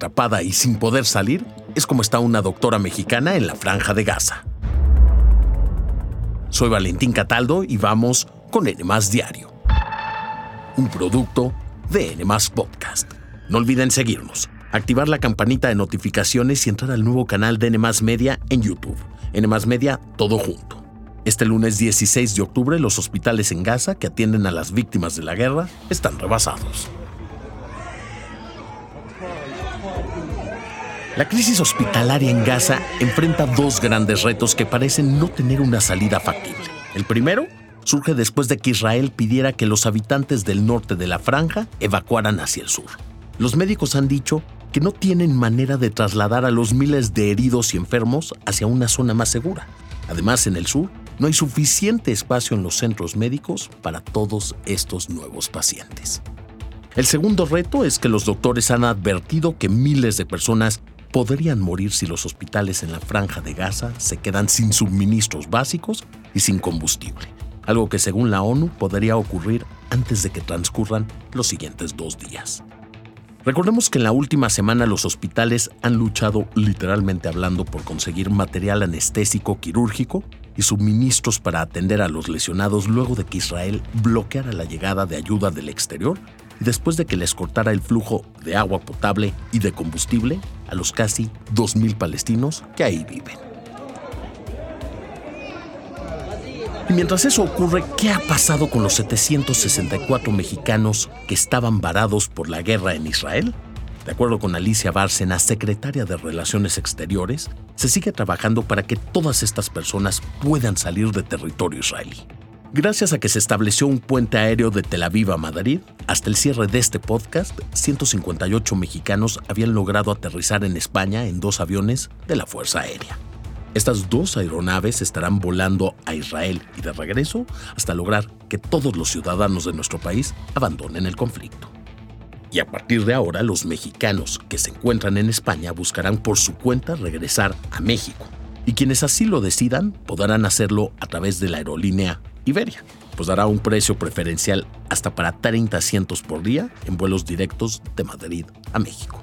atrapada y sin poder salir es como está una doctora mexicana en la franja de Gaza. Soy Valentín Cataldo y vamos con N Diario, un producto de N Podcast. No olviden seguirnos, activar la campanita de notificaciones y entrar al nuevo canal de N Media en YouTube. N Media, todo junto. Este lunes 16 de octubre, los hospitales en Gaza que atienden a las víctimas de la guerra están rebasados. La crisis hospitalaria en Gaza enfrenta dos grandes retos que parecen no tener una salida factible. El primero surge después de que Israel pidiera que los habitantes del norte de la franja evacuaran hacia el sur. Los médicos han dicho que no tienen manera de trasladar a los miles de heridos y enfermos hacia una zona más segura. Además, en el sur, no hay suficiente espacio en los centros médicos para todos estos nuevos pacientes. El segundo reto es que los doctores han advertido que miles de personas podrían morir si los hospitales en la franja de Gaza se quedan sin suministros básicos y sin combustible, algo que según la ONU podría ocurrir antes de que transcurran los siguientes dos días. Recordemos que en la última semana los hospitales han luchado literalmente hablando por conseguir material anestésico quirúrgico y suministros para atender a los lesionados luego de que Israel bloqueara la llegada de ayuda del exterior y después de que les cortara el flujo de agua potable y de combustible a los casi 2.000 palestinos que ahí viven. Y mientras eso ocurre, ¿qué ha pasado con los 764 mexicanos que estaban varados por la guerra en Israel? De acuerdo con Alicia Bárcena, secretaria de Relaciones Exteriores, se sigue trabajando para que todas estas personas puedan salir de territorio israelí. Gracias a que se estableció un puente aéreo de Tel Aviv a Madrid, hasta el cierre de este podcast, 158 mexicanos habían logrado aterrizar en España en dos aviones de la Fuerza Aérea. Estas dos aeronaves estarán volando a Israel y de regreso hasta lograr que todos los ciudadanos de nuestro país abandonen el conflicto. Y a partir de ahora, los mexicanos que se encuentran en España buscarán por su cuenta regresar a México. Y quienes así lo decidan podrán hacerlo a través de la aerolínea Iberia, pues dará un precio preferencial hasta para 30 asientos por día en vuelos directos de Madrid a México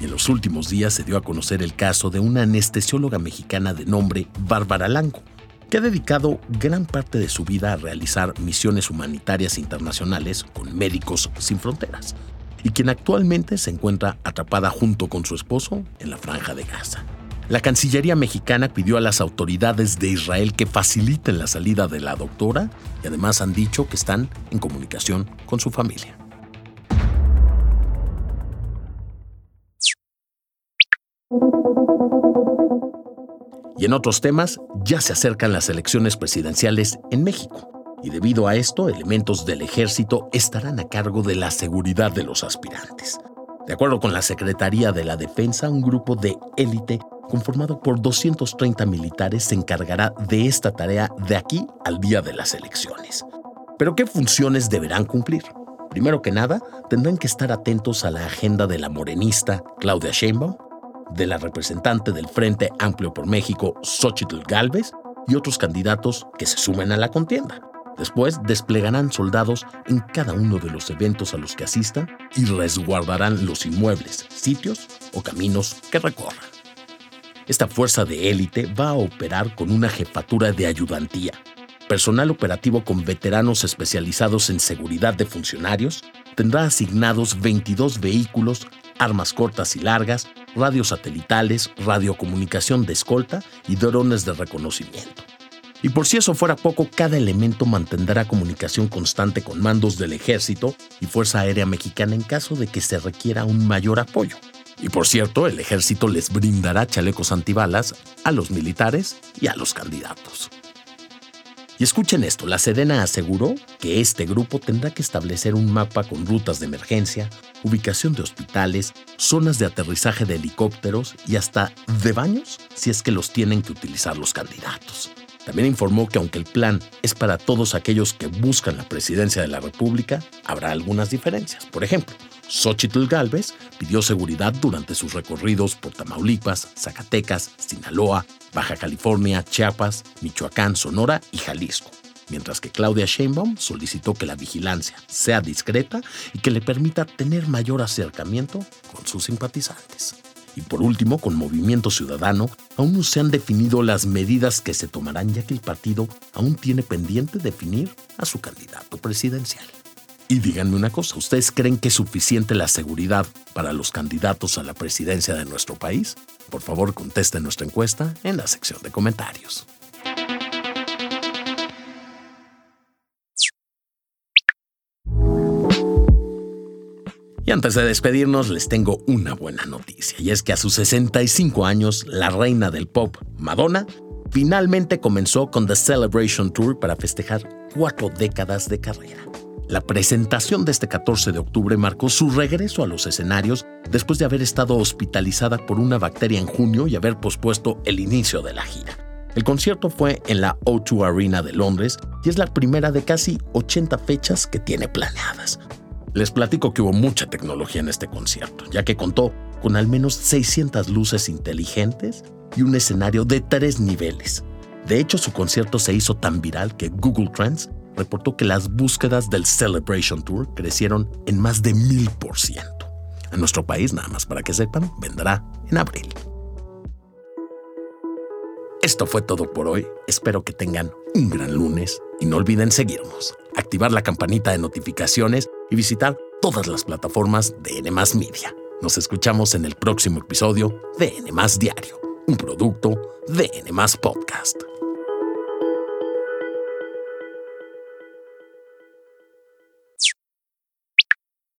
y en los últimos días se dio a conocer el caso de una anestesióloga mexicana de nombre Bárbara Lango, que ha dedicado gran parte de su vida a realizar misiones humanitarias internacionales con Médicos Sin Fronteras, y quien actualmente se encuentra atrapada junto con su esposo en la franja de Gaza. La Cancillería mexicana pidió a las autoridades de Israel que faciliten la salida de la doctora y además han dicho que están en comunicación con su familia. Y en otros temas, ya se acercan las elecciones presidenciales en México. Y debido a esto, elementos del ejército estarán a cargo de la seguridad de los aspirantes. De acuerdo con la Secretaría de la Defensa, un grupo de élite conformado por 230 militares se encargará de esta tarea de aquí al día de las elecciones. Pero ¿qué funciones deberán cumplir? Primero que nada, tendrán que estar atentos a la agenda de la morenista Claudia Sheinbaum, de la representante del Frente Amplio por México, Xochitl Galvez, y otros candidatos que se sumen a la contienda. Después desplegarán soldados en cada uno de los eventos a los que asistan y resguardarán los inmuebles, sitios o caminos que recorran. Esta fuerza de élite va a operar con una jefatura de ayudantía, personal operativo con veteranos especializados en seguridad de funcionarios, tendrá asignados 22 vehículos, armas cortas y largas, radios satelitales, radiocomunicación de escolta y drones de reconocimiento. Y por si eso fuera poco, cada elemento mantendrá comunicación constante con mandos del Ejército y Fuerza Aérea Mexicana en caso de que se requiera un mayor apoyo. Y por cierto, el ejército les brindará chalecos antibalas a los militares y a los candidatos. Y escuchen esto, la Sedena aseguró que este grupo tendrá que establecer un mapa con rutas de emergencia, ubicación de hospitales, zonas de aterrizaje de helicópteros y hasta de baños si es que los tienen que utilizar los candidatos. También informó que aunque el plan es para todos aquellos que buscan la presidencia de la República, habrá algunas diferencias. Por ejemplo, Xochitl Galvez pidió seguridad durante sus recorridos por Tamaulipas, Zacatecas, Sinaloa, Baja California, Chiapas, Michoacán, Sonora y Jalisco. mientras que Claudia Sheinbaum solicitó que la vigilancia sea discreta y que le permita tener mayor acercamiento con sus simpatizantes. Y por último, con Movimiento Ciudadano, aún no se han definido las medidas que se tomarán ya que el partido aún tiene pendiente definir a su candidato presidencial. Y díganme una cosa, ¿ustedes creen que es suficiente la seguridad para los candidatos a la presidencia de nuestro país? Por favor, contesten nuestra encuesta en la sección de comentarios. Y antes de despedirnos, les tengo una buena noticia, y es que a sus 65 años, la reina del pop, Madonna, finalmente comenzó con The Celebration Tour para festejar cuatro décadas de carrera. La presentación de este 14 de octubre marcó su regreso a los escenarios después de haber estado hospitalizada por una bacteria en junio y haber pospuesto el inicio de la gira. El concierto fue en la O2 Arena de Londres y es la primera de casi 80 fechas que tiene planeadas. Les platico que hubo mucha tecnología en este concierto, ya que contó con al menos 600 luces inteligentes y un escenario de tres niveles. De hecho, su concierto se hizo tan viral que Google Trends reportó que las búsquedas del Celebration Tour crecieron en más de mil por ciento. A nuestro país, nada más para que sepan, vendrá en abril. Esto fue todo por hoy. Espero que tengan un gran lunes y no olviden seguirnos, activar la campanita de notificaciones y visitar todas las plataformas de N Media. Nos escuchamos en el próximo episodio de N Diario, un producto de N Podcast.